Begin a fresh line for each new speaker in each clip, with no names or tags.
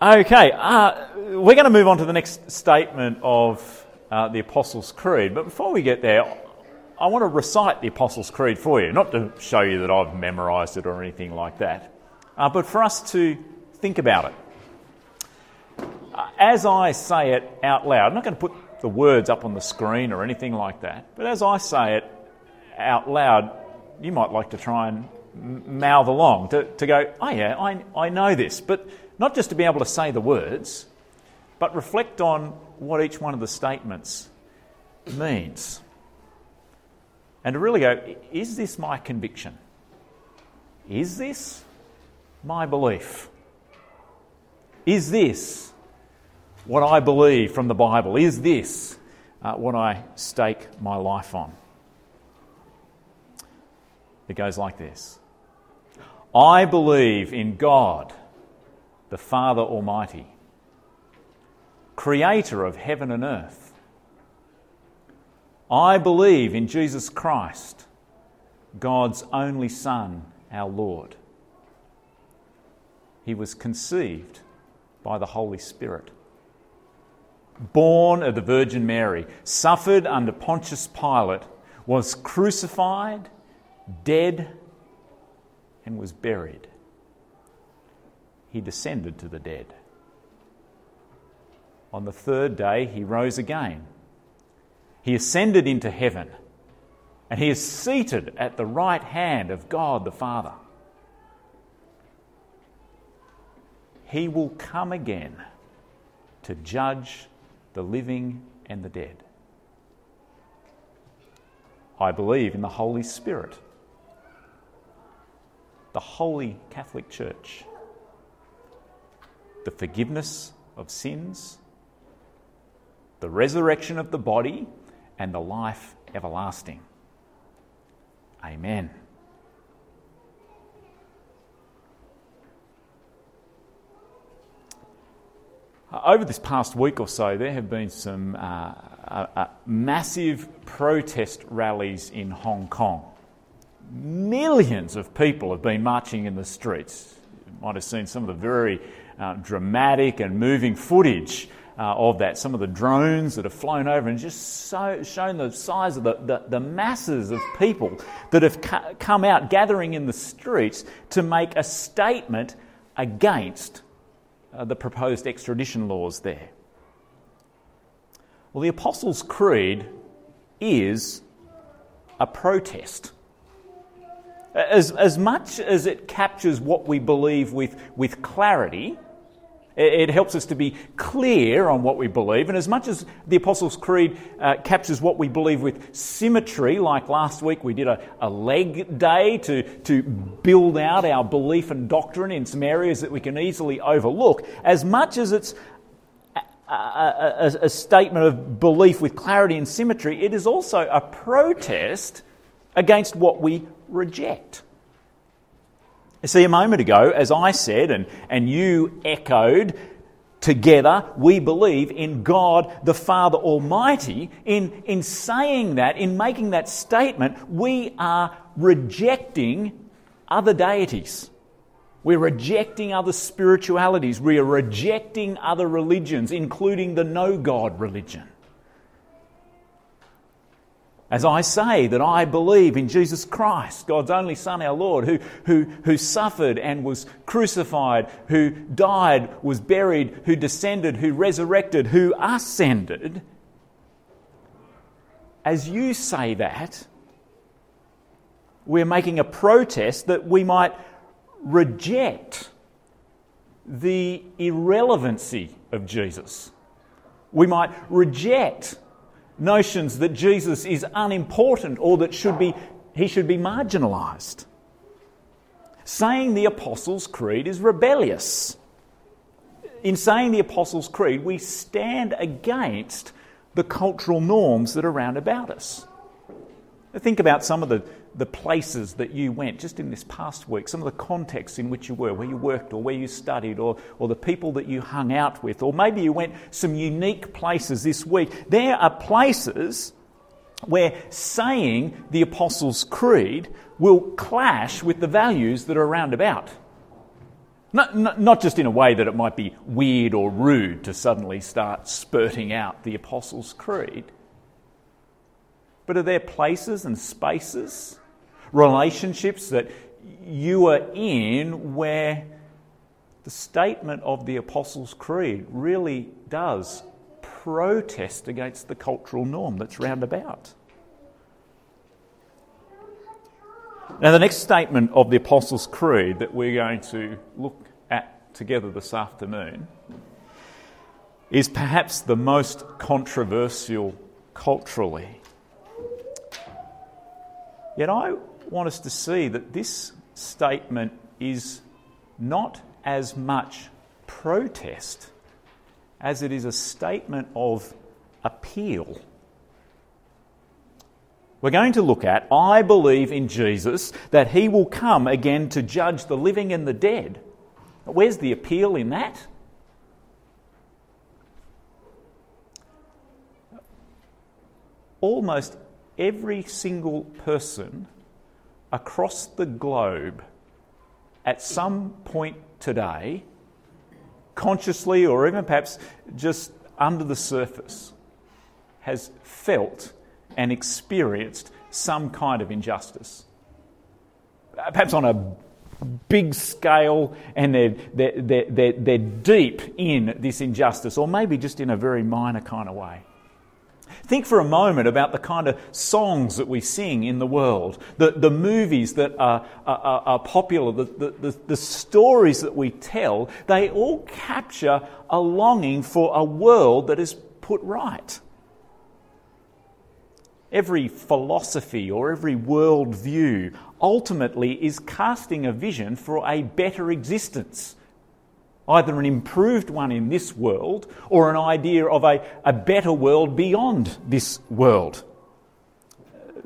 Okay, uh, we're going to move on to the next statement of uh, the Apostles' Creed. But before we get there, I want to recite the Apostles' Creed for you, not to show you that I've memorised it or anything like that, uh, but for us to think about it. As I say it out loud, I'm not going to put the words up on the screen or anything like that, but as I say it out loud, you might like to try and mouth along, to, to go, oh yeah, I, I know this, but not just to be able to say the words, but reflect on what each one of the statements means. And to really go, is this my conviction? Is this my belief? Is this what I believe from the Bible? Is this uh, what I stake my life on? It goes like this I believe in God the Father Almighty, creator of heaven and earth. I believe in Jesus Christ, God's only Son, our Lord. He was conceived by the Holy Spirit, born of the Virgin Mary, suffered under Pontius Pilate, was crucified, dead, and was buried he descended to the dead. On the third day, he rose again. He ascended into heaven, and he is seated at the right hand of God the Father. He will come again to judge the living and the dead. I believe in the Holy Spirit, the Holy Catholic Church the forgiveness of sins, the resurrection of the body, and the life everlasting. Amen. Over this past week or so, there have been some uh, uh, uh, massive protest rallies in Hong Kong. Millions of people have been marching in the streets. You might have seen some of the very uh, dramatic and moving footage uh, of that. Some of the drones that have flown over and just so, shown the size of the, the, the masses of people that have come out gathering in the streets to make a statement against uh, the proposed extradition laws there. Well, the Apostles' Creed is a protest. As, as much as it captures what we believe with, with clarity, it helps us to be clear on what we believe. And as much as the Apostles' Creed uh, captures what we believe with symmetry, like last week we did a, a leg day to, to build out our belief and doctrine in some areas that we can easily overlook, as much as it's a, a, a, statement of belief with clarity and symmetry, it is also a protest against what we reject. See, a moment ago, as I said and, and you echoed, together we believe in God the Father Almighty. In, in saying that, in making that statement, we are rejecting other deities. We're rejecting other spiritualities. We are rejecting other religions, including the no God religion. As I say that I believe in Jesus Christ, God's only Son, our Lord, who, who, who suffered and was crucified, who died, was buried, who descended, who resurrected, who ascended. As you say that, we're making a protest that we might reject the irrelevancy of Jesus. We might reject notions that Jesus is unimportant or that should be, he should be marginalised. Saying the Apostles' Creed is rebellious. In saying the Apostles' Creed, we stand against the cultural norms that are around about us. Think about some of the the places that you went just in this past week, some of the contexts in which you were, where you worked or where you studied, or, or the people that you hung out with, or maybe you went some unique places this week. There are places where saying the Apostles' Creed will clash with the values that are around about. Not, not, not, just in a way that it might be weird or rude to suddenly start spurting out the Apostles' Creed, but are there places and spaces, relationships that you are in where the statement of the Apostles' Creed really does protest against the cultural norm that's round about? Now, the next statement of the Apostles' Creed that we're going to look at together this afternoon is perhaps the most controversial culturally. Yet I want us to see that this statement is not as much protest as it is a statement of appeal. We're going to look at I believe in Jesus that he will come again to judge the living and the dead. Where's the appeal in that? Almost every single person across the globe at some point today, consciously or even perhaps just under the surface, has felt and experienced some kind of injustice. Perhaps on a big scale and they're, they're, they're, they're, deep in this injustice, or maybe just in a very minor kind of way. Think for a moment about the kind of songs that we sing in the world, the, the movies that are, are, are popular, the, the, the stories that we tell. They all capture a longing for a world that is put right. Every philosophy or every worldview ultimately is casting a vision for a better existence either an improved one in this world or an idea of a, a better world beyond this world.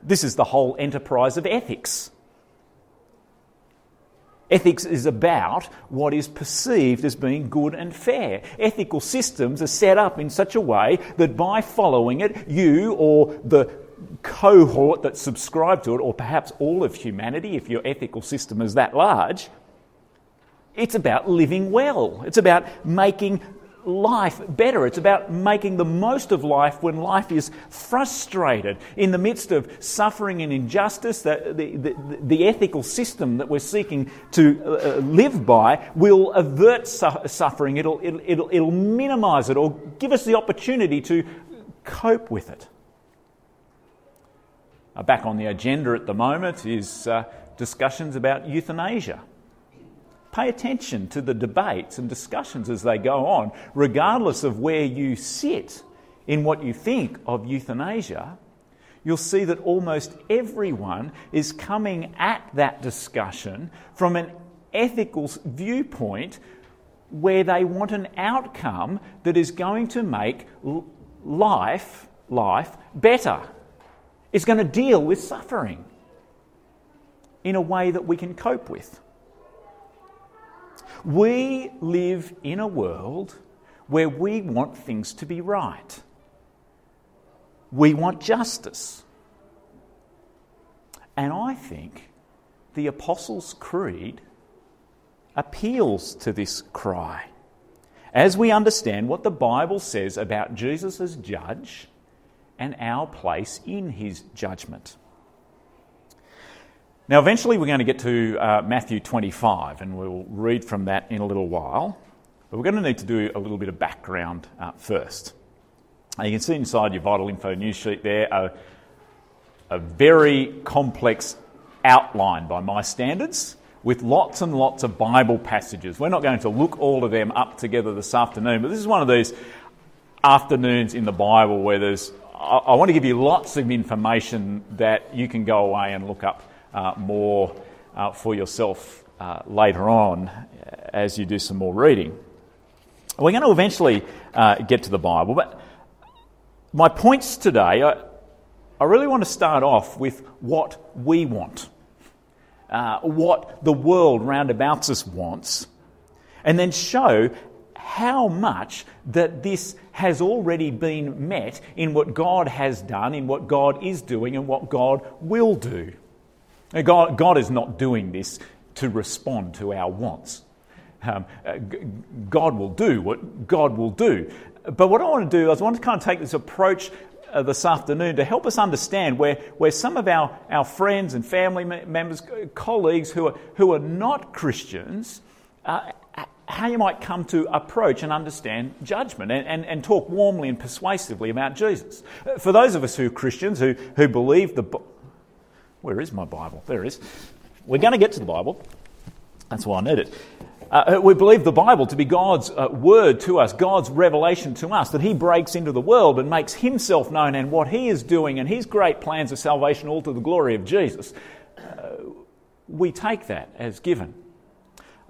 This is the whole enterprise of ethics. Ethics is about what is perceived as being good and fair. Ethical systems are set up in such a way that by following it, you or the cohort that subscribe to it, or perhaps all of humanity, if your ethical system is that large, it's about living well. It's about making life better. It's about making the most of life when life is frustrated. In the midst of suffering and injustice, the, the, the, the ethical system that we're seeking to uh, live by will avert su- suffering. It'll, it'll, it'll, it'll minimize it or give us the opportunity to cope with it. Uh, back on the agenda at the moment is uh, discussions about euthanasia. Pay attention to the debates and discussions as they go on, regardless of where you sit in what you think of euthanasia. You'll see that almost everyone is coming at that discussion from an ethical viewpoint where they want an outcome that is going to make life life better. It's going to deal with suffering in a way that we can cope with. We live in a world where we want things to be right. We want justice. And I think the Apostles' Creed appeals to this cry. As we understand what the Bible says about Jesus as judge and our place in his judgment. Now, eventually, we're going to get to uh, Matthew 25, and we'll read from that in a little while. But we're going to need to do a little bit of background uh, first. Now, you can see inside your vital info news sheet there a, a very complex outline by my standards with lots and lots of Bible passages. We're not going to look all of them up together this afternoon, but this is one of these afternoons in the Bible where there's I, I want to give you lots of information that you can go away and look up uh, more uh, for yourself uh, later on as you do some more reading. We're going to eventually uh, get to the Bible, but my points today, I, I really want to start off with what we want, uh, what the world round about us wants, and then show how much that this has already been met in what God has done, in what God is doing, and what God will do. God, God is not doing this to respond to our wants. Um, uh, God will do what God will do. But what I want to do is I want to kind of take this approach uh, this afternoon to help us understand where, where some of our, our friends and family members, colleagues who are, who are not Christians, uh, how you might come to approach and understand judgment and, and, and talk warmly and persuasively about Jesus. Uh, for those of us who are Christians who, who believe the. Where is my Bible? There it is. We're going to get to the Bible. That's why I need it. Uh, we believe the Bible to be God's uh, word to us, God's revelation to us, that He breaks into the world and makes Himself known and what He is doing and His great plans of salvation all to the glory of Jesus. Uh, we take that as given.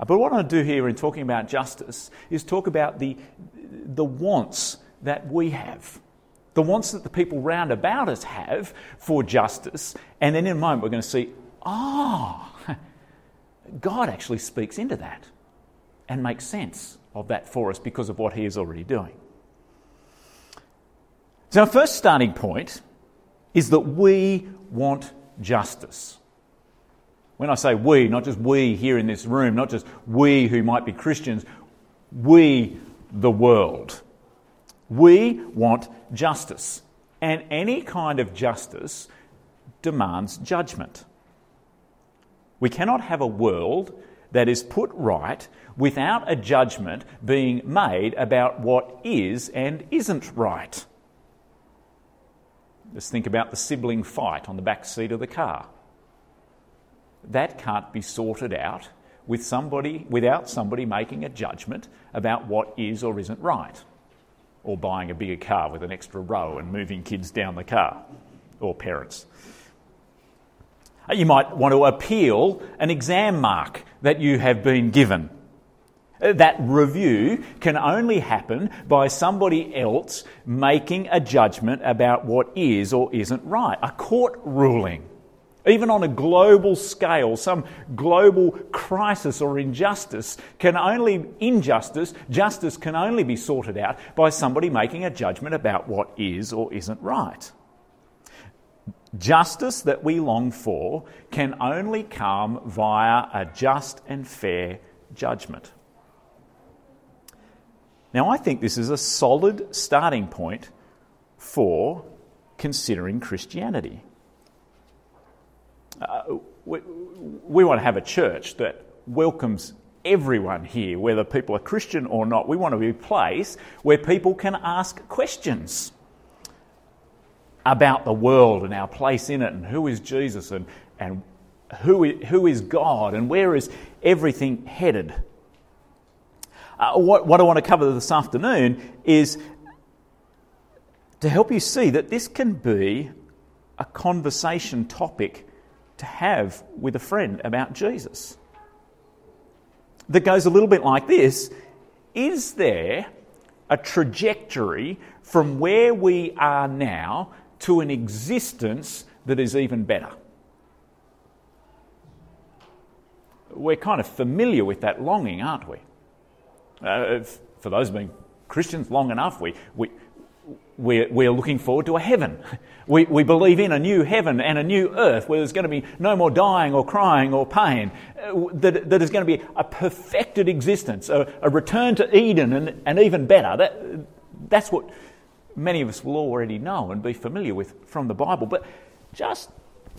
Uh, but what I want to do here in talking about justice is talk about the, the wants that we have, the wants that the people round about us have for justice. And then in a moment, we're going to see, ah, oh, God actually speaks into that and makes sense of that for us because of what He is already doing. So, our first starting point is that we want justice. When I say we, not just we here in this room, not just we who might be Christians, we, the world. We want justice. And any kind of justice demands judgment. We cannot have a world that is put right without a judgment being made about what is and isn't right. Let's think about the sibling fight on the back seat of the car. That can't be sorted out with somebody, without somebody making a judgment about what is or isn't right. Or buying a bigger car with an extra row and moving kids down the car, or parents. You might want to appeal an exam mark that you have been given. That review can only happen by somebody else making a judgment about what is or isn't right. A court ruling. Even on a global scale, some global crisis or injustice can only, injustice, justice can only be sorted out by somebody making a judgment about what is or isn't right. Justice that we long for can only come via a just and fair judgment. Now, I think this is a solid starting point for considering Christianity. Uh, we, we want to have a church that welcomes everyone here, whether people are Christian or not. We want to be a place where people can ask questions about the world and our place in it and who is Jesus and, and who, who is God and where is everything headed. Uh, what, what I want to cover this afternoon is to help you see that this can be a conversation topic to have with a friend about Jesus. That goes a little bit like this Is there a trajectory from where we are now to an existence that is even better. We're kind of familiar with that longing, aren't we? Uh, for those of being Christians long enough, we, we, we're, we're, looking forward to a heaven. We, we believe in a new heaven and a new earth where there's going to be no more dying or crying or pain, uh, that, that is going to be a perfected existence, a, a return to Eden and, and even better. That, that's what many of us will already know and be familiar with from the Bible. But just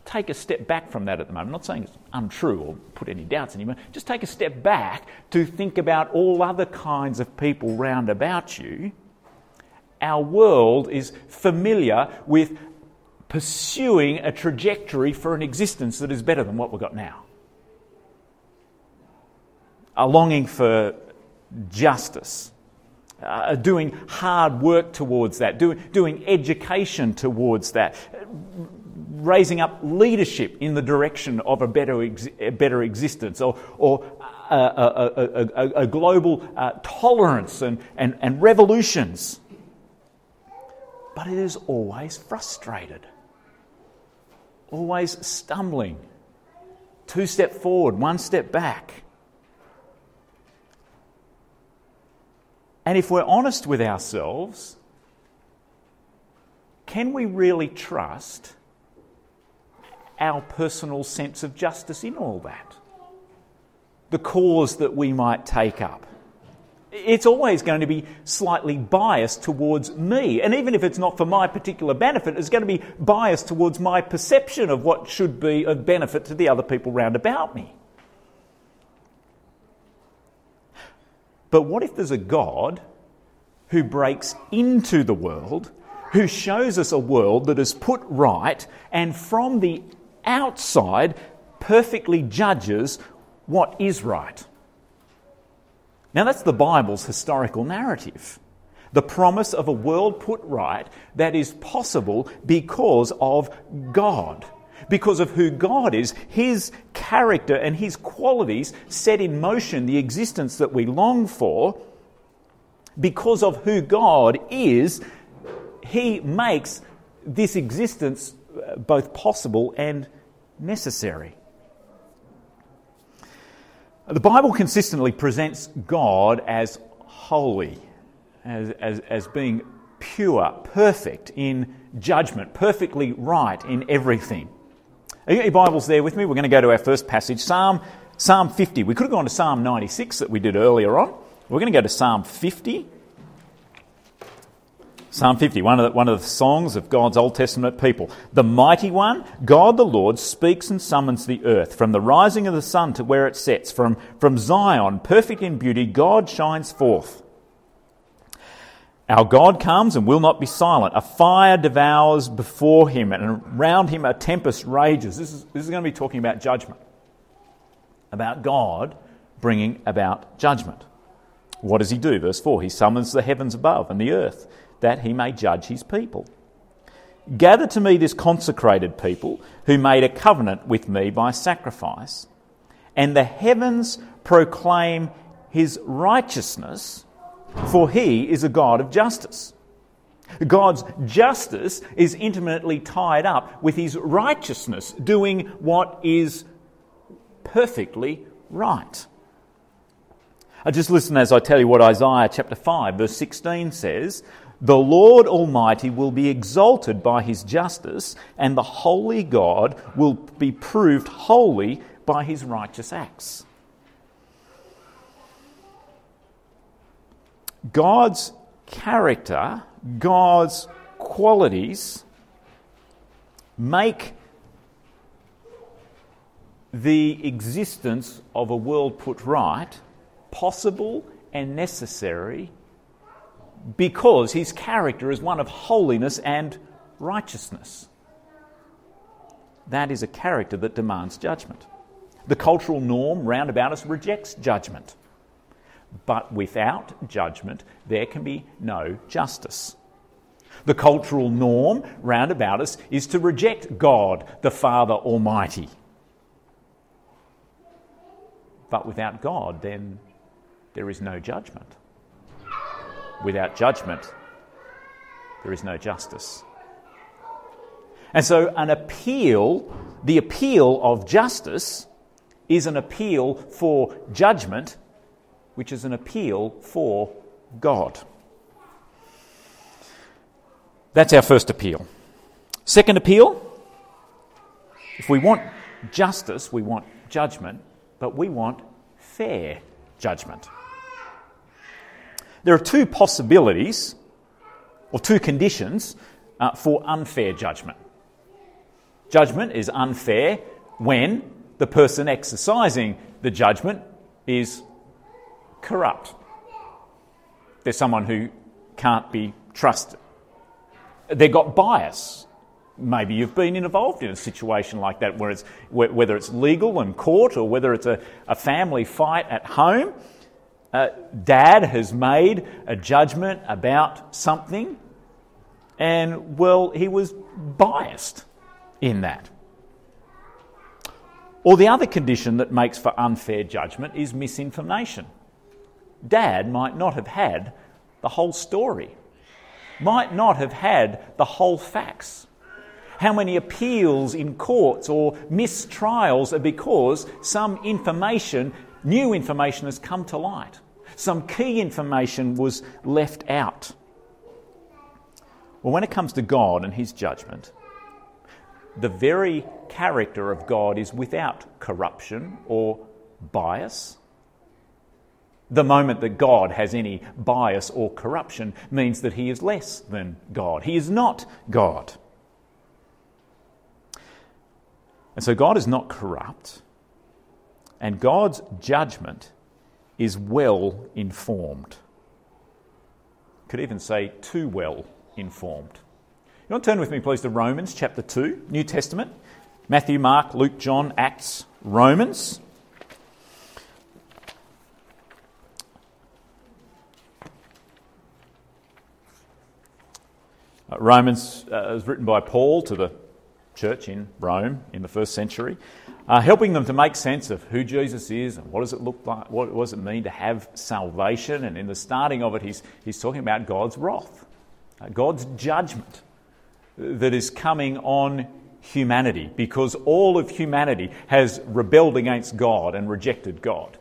take a step back from that at the moment. I'm not saying it's untrue or put any doubts anymore. Just take a step back to think about all other kinds of people round about you. Our world is familiar with pursuing a trajectory for an existence that is better than what we've got now. A longing for justice, uh, doing hard work towards that, do, doing education towards that, raising up leadership in the direction of a better, ex- a better existence, or, or a, a, a, a global uh, tolerance and, and, and revolutions. But it is always frustrated, always stumbling. Two step forward, one step back. And if we're honest with ourselves, can we really trust our personal sense of justice in all that? the cause that we might take up. It's always going to be slightly biased towards me. And even if it's not for my particular benefit, it's going to be biased towards my perception of what should be of benefit to the other people round about me. But what if there's a God who breaks into the world, who shows us a world that is put right, and from the outside perfectly judges what is right? Now, that's the Bible's historical narrative. The promise of a world put right that is possible because of God. Because of who God is, His character and His qualities set in motion the existence that we long for. Because of who God is, He makes this existence uh, both possible and necessary. The Bible consistently presents God as holy, as, as, as being pure, perfect in judgment, perfectly right in everything. Are you your Bibles there with me? We're going to go to our first passage, Psalm, Psalm 50. We could have gone to Psalm 96 that we did earlier on. We're going to go to Psalm 50. Psalm 50, one of, the, one of the songs of God's Old Testament people. The mighty one, God the Lord, speaks and summons the earth. From the rising of the sun to where it sets, from, from Zion, perfect in beauty, God shines forth. Our God comes and will not be silent. A fire devours before him, and around him a tempest rages. This is, this is going to be talking about judgment, about God bringing about judgment. What does he do? Verse 4 He summons the heavens above and the earth that he may judge his people. Gather to me this consecrated people who made a covenant with me by sacrifice, and the heavens proclaim his righteousness, for he is a God of justice. God's justice is intimately tied up with his righteousness, doing what is perfectly right. I just listen as I tell you what Isaiah chapter 5, verse 16 says the Lord Almighty will be exalted by his justice, and the holy God will be proved holy by his righteous acts. God's character, God's qualities make the existence of a world put right possible and necessary because his character is one of holiness and righteousness. That is a character that demands judgment. The cultural norm round about us rejects judgment. But without judgment, there can be no justice. The cultural norm round about us is to reject God, the Father Almighty. But without God, then there is no judgment without judgment, there is no justice. And so, an appeal, the appeal of justice, is an appeal for judgment, which is an appeal for God. That's our first appeal. Second appeal if we want justice, we want judgment, but we want fair judgment. There are two possibilities or two conditions uh, for unfair judgment. Judgment is unfair when the person exercising the judgment is corrupt. There's someone who can't be trusted. They've got bias. Maybe you've been involved in a situation like that, where it's, whether it's legal in court or whether it's a, a family fight at home uh, dad has made a judgment about something, and well, he was biased in that. Or the other condition that makes for unfair judgment is misinformation. Dad might not have had the whole story, might not have had the whole facts. How many appeals in courts or mistrials are because some information, new information, has come to light? Some key information was left out. Well, when it comes to God and His judgment, the very character of God is without corruption or bias. The moment that God has any bias or corruption means that he is less than God. He is not God. And so God is not corrupt, and God's judgment is well informed. Could even say too well informed. You want to turn with me, please, to Romans chapter 2, New Testament. Matthew, Mark, Luke, John, Acts, Romans. Uh, Romans uh, is written by Paul to the church in Rome in the first century, uh, helping them to make sense of who Jesus is and what does it look like, what does it mean to have salvation. And in the starting of it, he's, he's talking about God's wrath, uh, God's judgment that is coming on humanity because all of humanity has rebelled against God and rejected God.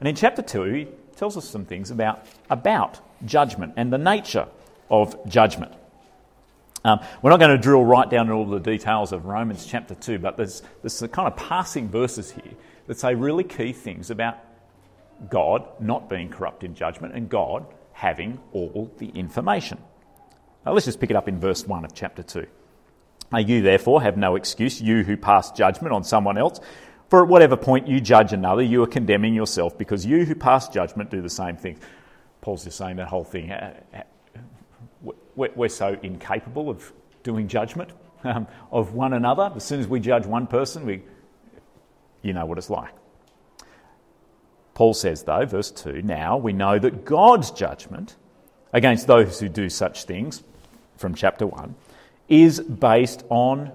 And in chapter 2, he tells us some things about, about judgment and the nature of judgment. Um, we're not going to drill right down in all the details of Romans chapter 2, but there's, there's some kind of passing verses here that say really key things about God not being corrupt in judgment and God having all the information. Now, let's just pick it up in verse 1 of chapter 2. You, therefore, have no excuse, you who pass judgment on someone else. For at whatever point you judge another, you are condemning yourself, because you who pass judgment do the same thing. Paul's just saying that whole thing. Uh, we're so incapable of doing judgment um, of one another. As soon as we judge one person, we, you know what it's like. Paul says, though, verse 2 Now we know that God's judgment against those who do such things, from chapter 1, is based on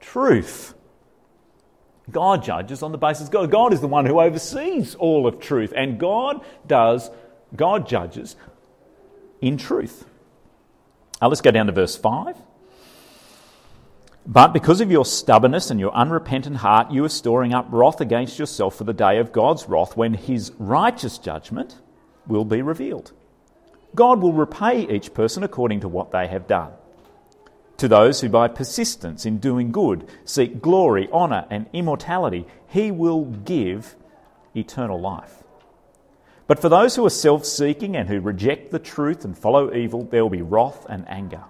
truth. God judges on the basis of God. God is the one who oversees all of truth, and God does, God judges in truth. Now let's go down to verse 5. But because of your stubbornness and your unrepentant heart, you are storing up wrath against yourself for the day of God's wrath when his righteous judgment will be revealed. God will repay each person according to what they have done. To those who by persistence in doing good seek glory, honour, and immortality, he will give eternal life. But for those who are self seeking and who reject the truth and follow evil, there will be wrath and anger.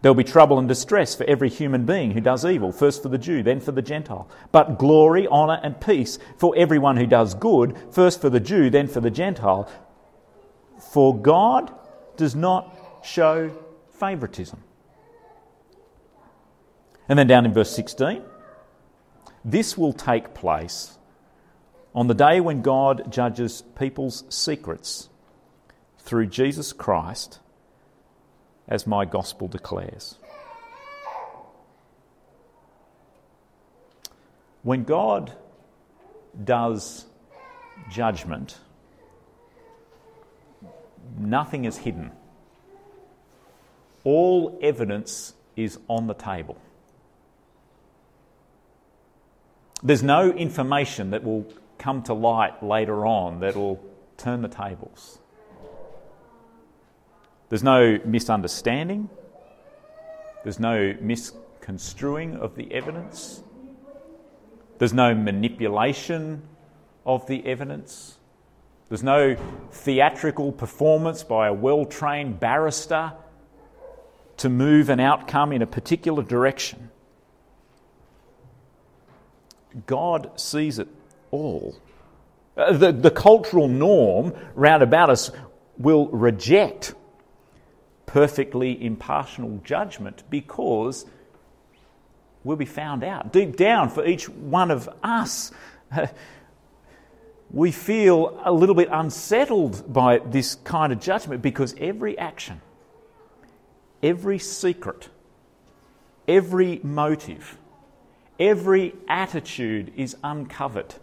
There will be trouble and distress for every human being who does evil, first for the Jew, then for the Gentile. But glory, honour, and peace for everyone who does good, first for the Jew, then for the Gentile. For God does not show favouritism. And then down in verse 16, this will take place on the day when God judges people's secrets through Jesus Christ, as my gospel declares. When God does judgment, nothing is hidden. All evidence is on the table. There's no information that will come to light later on that will turn the tables. There's no misunderstanding, there's no misconstruing of the evidence, there's no manipulation of the evidence, there's no theatrical performance by a well trained barrister to move an outcome in a particular direction. God sees it all. Uh, the, the cultural norm round about us will reject perfectly impartial judgment because we'll be found out. Deep down, for each one of us, we feel a little bit unsettled by this kind of judgment because every action, every secret, every motive, every attitude is uncovered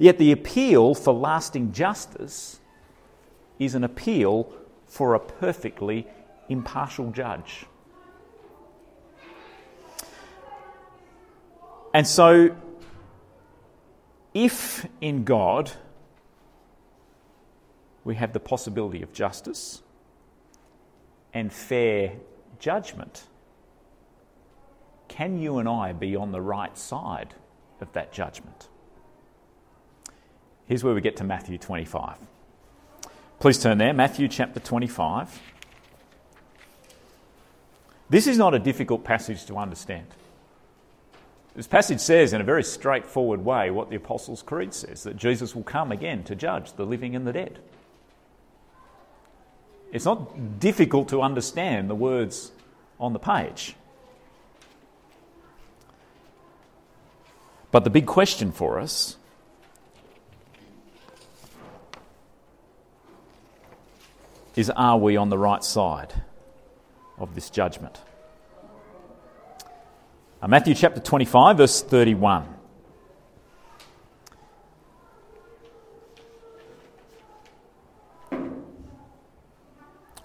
Yet the appeal for lasting justice is an appeal for a perfectly impartial judge. And so, if in God we have the possibility of justice and fair judgment, can you and I be on the right side of that judgment? Here's where we get to Matthew 25. Please turn there, Matthew chapter 25. This is not a difficult passage to understand. This passage says, in a very straightforward way, what the Apostles' Creed says that Jesus will come again to judge the living and the dead. It's not difficult to understand the words on the page. But the big question for us is are we on the right side of this judgment? Uh, Matthew chapter 25, verse 31.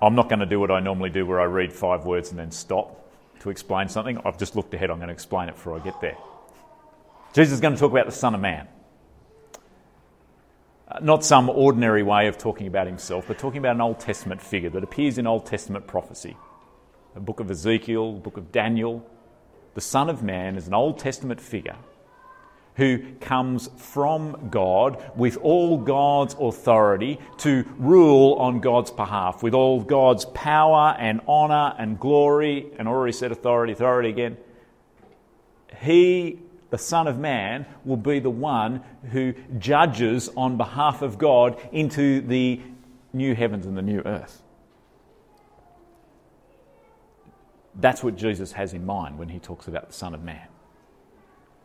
I'm not going to do what I normally do where I read five words and then stop to explain something. I've just looked ahead. I'm going to explain it before I get there. Jesus is going to talk about the Son of Man. Uh, not some ordinary way of talking about himself, but talking about an Old Testament figure that appears in Old Testament prophecy. The book of Ezekiel, the book of Daniel. The Son of Man is an Old Testament figure who comes from God with all God's authority to rule on God's behalf, with all God's power and honour and glory, and already said authority, authority again. He the Son of Man will be the one who judges on behalf of God into the new heavens and the new earth. That's what Jesus has in mind when he talks about the Son of Man.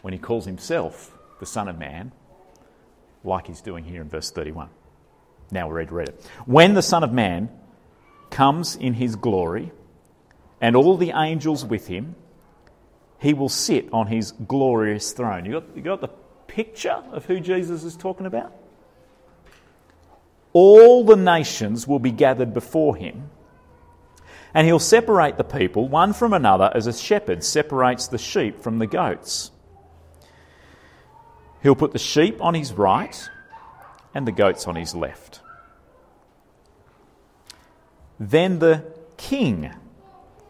When he calls himself the Son of Man, like he's doing here in verse 31. Now we're ready to read it. When the Son of Man comes in his glory, and all the angels with him, he will sit on his glorious throne. You got, you got the picture of who Jesus is talking about? All the nations will be gathered before him, and he'll separate the people one from another as a shepherd separates the sheep from the goats. He'll put the sheep on his right and the goats on his left. Then the king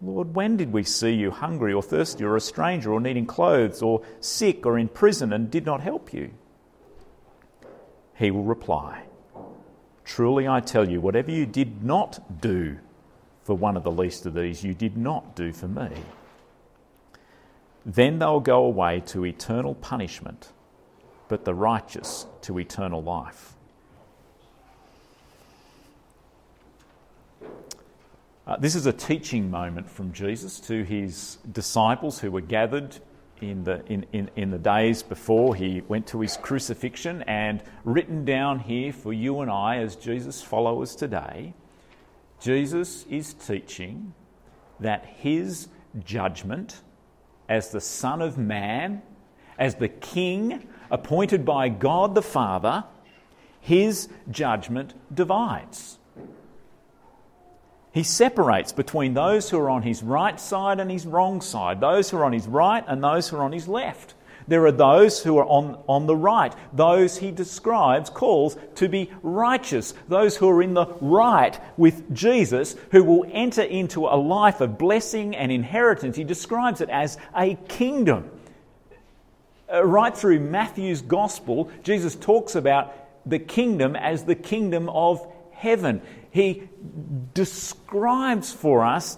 Lord, when did we see you hungry or thirsty or a stranger or needing clothes or sick or in prison and did not help you? He will reply, Truly I tell you, whatever you did not do for one of the least of these, you did not do for me. Then they'll go away to eternal punishment, but the righteous to eternal life. Uh, this is a teaching moment from Jesus to his disciples who were gathered in the, in, in, in the days before he went to his crucifixion, and written down here for you and I as Jesus' followers today. Jesus is teaching that his judgment as the Son of Man, as the King appointed by God the Father, his judgment divides. He separates between those who are on his right side and his wrong side, those who are on his right and those who are on his left, There are those who are on, on the right, those he describes, calls to be righteous, those who are in the right with Jesus, who will enter into a life of blessing and inheritance. He describes it as a kingdom. Uh, right through Matthew's gospel, Jesus talks about the kingdom as the kingdom of heaven. He describes for us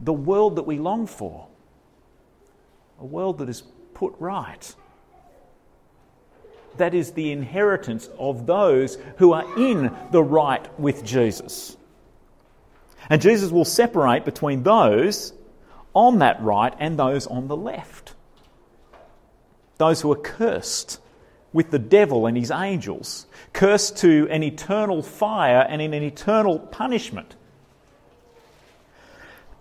the world that we long for, a world that is put right. That is the inheritance of those who are in the right with Jesus. And Jesus will separate between those on that right and those on the left. Those who are cursed with the devil and his angels, cursed to an eternal fire and in an eternal punishment.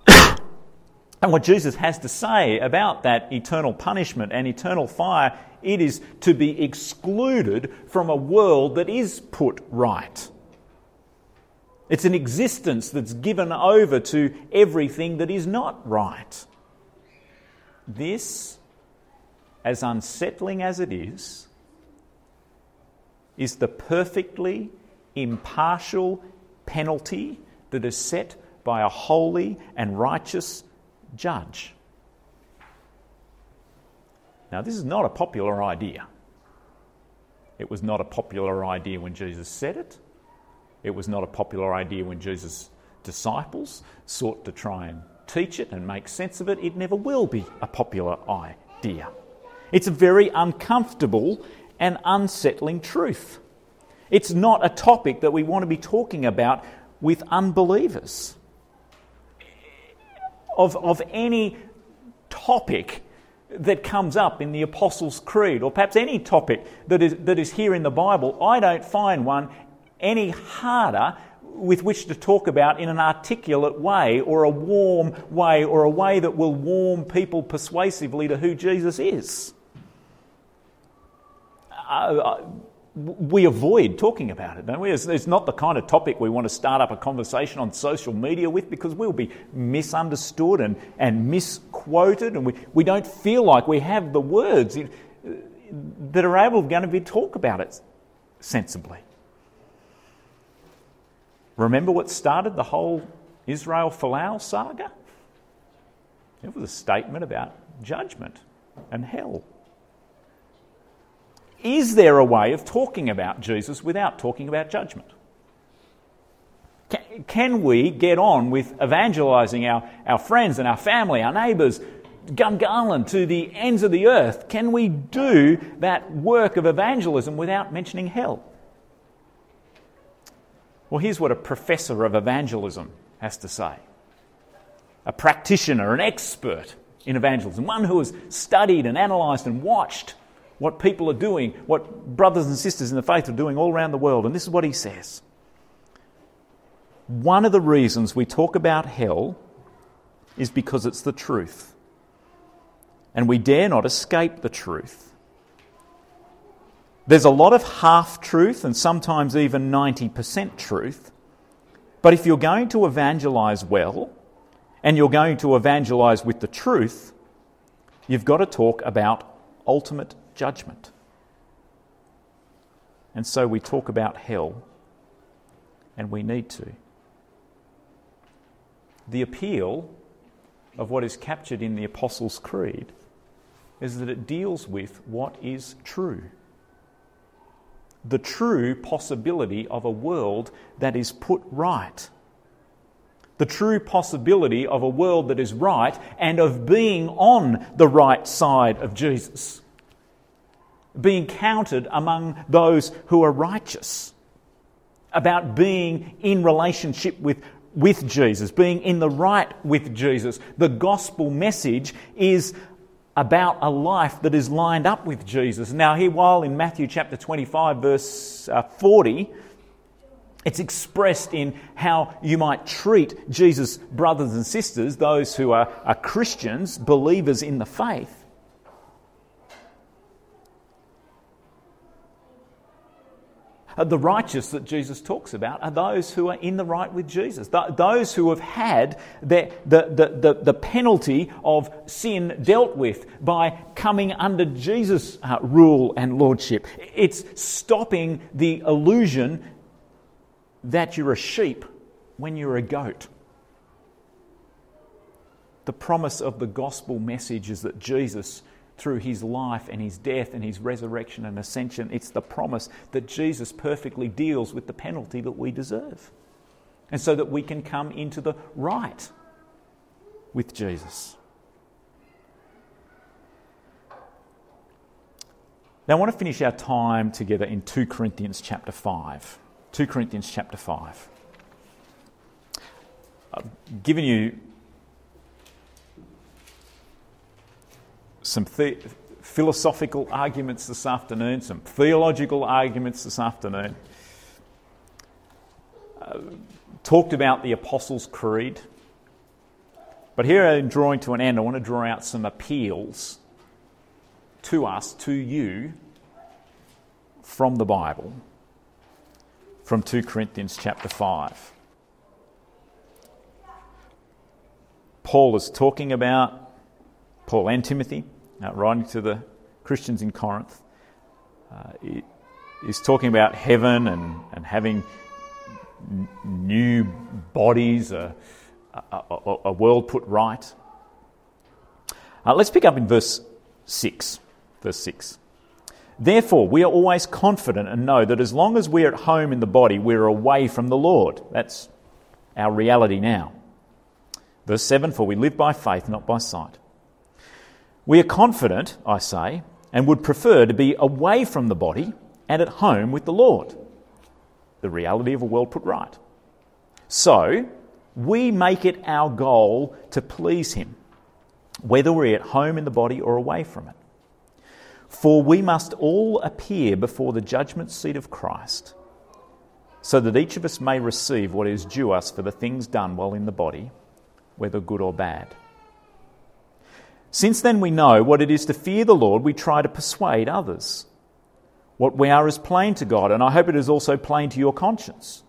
and what Jesus has to say about that eternal punishment and eternal fire, it is to be excluded from a world that is put right. It's an existence that's given over to everything that is not right. This, as unsettling as it is, is the perfectly impartial penalty that is set by a holy and righteous judge. Now, this is not a popular idea. It was not a popular idea when Jesus said it. It was not a popular idea when Jesus' disciples sought to try and teach it and make sense of it. It never will be a popular idea. It's a very uncomfortable and unsettling truth. It's not a topic that we want to be talking about with unbelievers. Of, of any topic that comes up in the Apostles' Creed, or perhaps any topic that is, that is here in the Bible, I don't find one any harder with which to talk about in an articulate way, or a warm way, or a way that will warm people persuasively to who Jesus is. Uh, we avoid talking about it, don't we? It's, it's, not the kind of topic we want to start up a conversation on social media with because we'll be misunderstood and, and misquoted, and we, we don't feel like we have the words that are able going to be talk about it sensibly. Remember what started the whole Israel Folau saga? It was a statement about judgment and hell. Is there a way of talking about Jesus without talking about judgment? Can we get on with evangelizing our, our friends and our family, our neighbours, Gungahlin to the ends of the earth? Can we do that work of evangelism without mentioning hell? Well, here's what a professor of evangelism has to say a practitioner, an expert in evangelism, one who has studied and analysed and watched what people are doing, what brothers and sisters in the faith are doing all around the world. And this is what he says. One of the reasons we talk about hell is because it's the truth. And we dare not escape the truth. There's a lot of half truth and sometimes even 90% truth. But if you're going to evangelize well and you're going to evangelize with the truth, you've got to talk about ultimate judgment. And so we talk about hell, and we need to. The appeal of what is captured in the Apostles' Creed is that it deals with what is true. The true possibility of a world that is put right. The true possibility of a world that is right and of being on the right side of Jesus being counted among those who are righteous, about being in relationship with, with Jesus, being in the right with Jesus. The gospel message is about a life that is lined up with Jesus. Now, here, while in Matthew chapter 25, verse uh, 40, it's expressed in how you might treat Jesus' brothers and sisters, those who are, are Christians, believers in the faith. The righteous that Jesus talks about are those who are in the right with Jesus, those who have had the, the, the, the, penalty of sin dealt with by coming under Jesus' uh, rule and lordship. It's stopping the illusion that you're a sheep when you're a goat. The promise of the gospel message is that Jesus through his life and his death and his resurrection and ascension. It's the promise that Jesus perfectly deals with the penalty that we deserve. And so that we can come into the right with Jesus. Now, I want to finish our time together in 2 Corinthians chapter 5. 2 Corinthians chapter 5. I've given you some the- philosophical arguments this afternoon, some theological arguments this afternoon. Uh, talked about the Apostles' Creed. But here, in drawing to an end, I want to draw out some appeals to us, to you, from the Bible, from 2 Corinthians chapter 5. Paul is talking about, Paul and Timothy, uh, writing to the Christians in Corinth, uh, is talking about heaven and, and having n- new bodies, a, a, a, world put right. Uh, let's pick up in verse 6. Verse 6. Therefore, we are always confident and know that as long as we're at home in the body, we're away from the Lord. That's our reality now. Verse 7 For we live by faith, not by sight. We are confident, I say, and would prefer to be away from the body and at home with the Lord. The reality of a world put right. So, we make it our goal to please Him, whether we're at home in the body or away from it. For we must all appear before the judgment seat of Christ, so that each of us may receive what is due us for the things done while in the body, whether good or bad. Since then we know what it is to fear the Lord, we try to persuade others. What we are is plain to God, and I hope it is also plain to your conscience.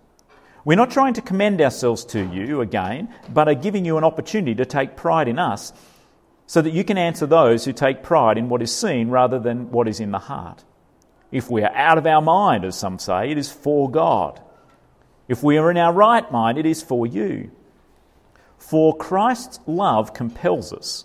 We're not trying to commend ourselves to you again, but are giving you an opportunity to take pride in us so that you can answer those who take pride in what is seen rather than what is in the heart. If we are out of our mind, as some say, it is for God. If we are in our right mind, it is for you. For Christ's love compels us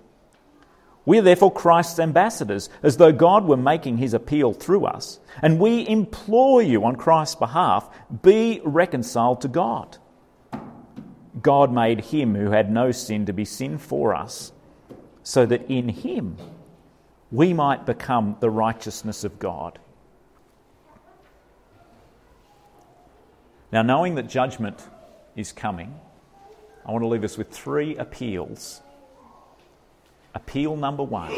We are therefore Christ's ambassadors, as though God were making his appeal through us. And we implore you on Christ's behalf be reconciled to God. God made him who had no sin to be sin for us, so that in him we might become the righteousness of God. Now, knowing that judgment is coming, I want to leave us with three appeals Appeal number one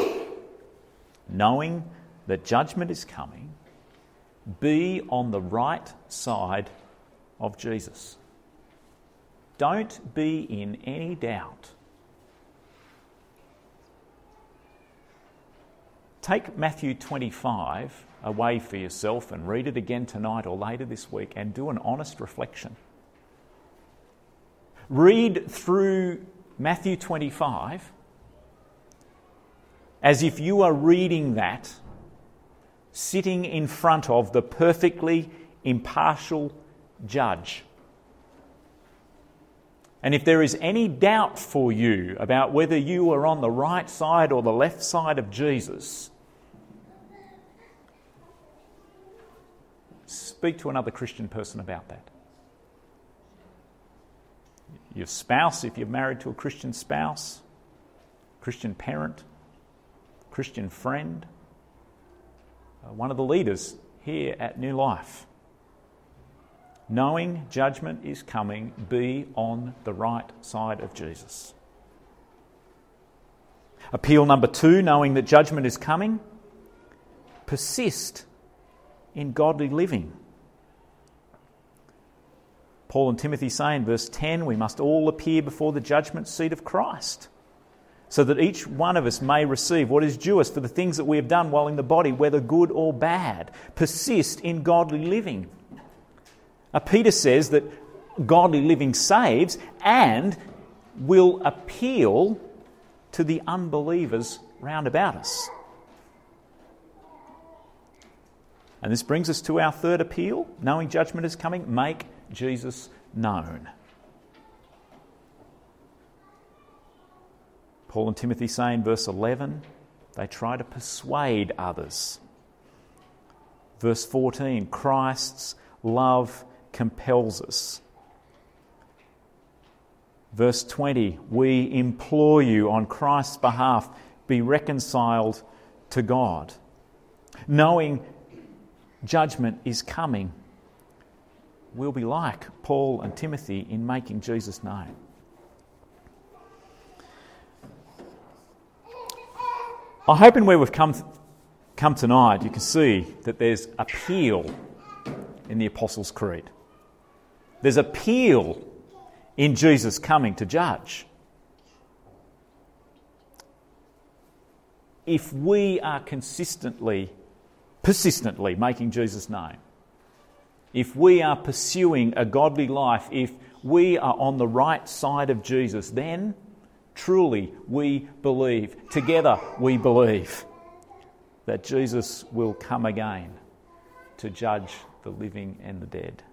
knowing that judgment is coming, be on the right side of Jesus. Don't be in any doubt. Take Matthew 25 away for yourself and read it again tonight or later this week and do an honest reflection. Read through Matthew 25 as if you are reading that sitting in front of the perfectly impartial judge. And if there is any doubt for you about whether you are on the right side or the left side of Jesus, speak to another Christian person about that. your spouse, if you're married to a Christian spouse, Christian parent, Christian friend, uh, one of the leaders here at New Life. Knowing judgment is coming, be on the right side of Jesus. Appeal number two, knowing that judgment is coming, persist in godly living. Paul and Timothy say in verse 10 we must all appear before the judgment seat of Christ, so that each one of us may receive what is due us for the things that we have done while in the body, whether good or bad. Persist in godly living. Uh, Peter says that godly living saves and will appeal to the unbelievers round about us. And this brings us to our third appeal knowing judgment is coming, make Jesus known. Paul and Timothy say in verse 11, they try to persuade others. Verse 14, Christ's love compels us. Verse 20, we implore you on Christ's behalf, be reconciled to God. Knowing judgment is coming we'll be like Paul and Timothy in making Jesus known. I hope in where we've come, come tonight, you can see that there's appeal in the Apostles' Creed. There's appeal in Jesus coming to judge. If we are consistently, persistently making Jesus known, if we are pursuing a godly life, if we are on the right side of Jesus, then truly we believe, together we believe, that Jesus will come again to judge the living and the dead.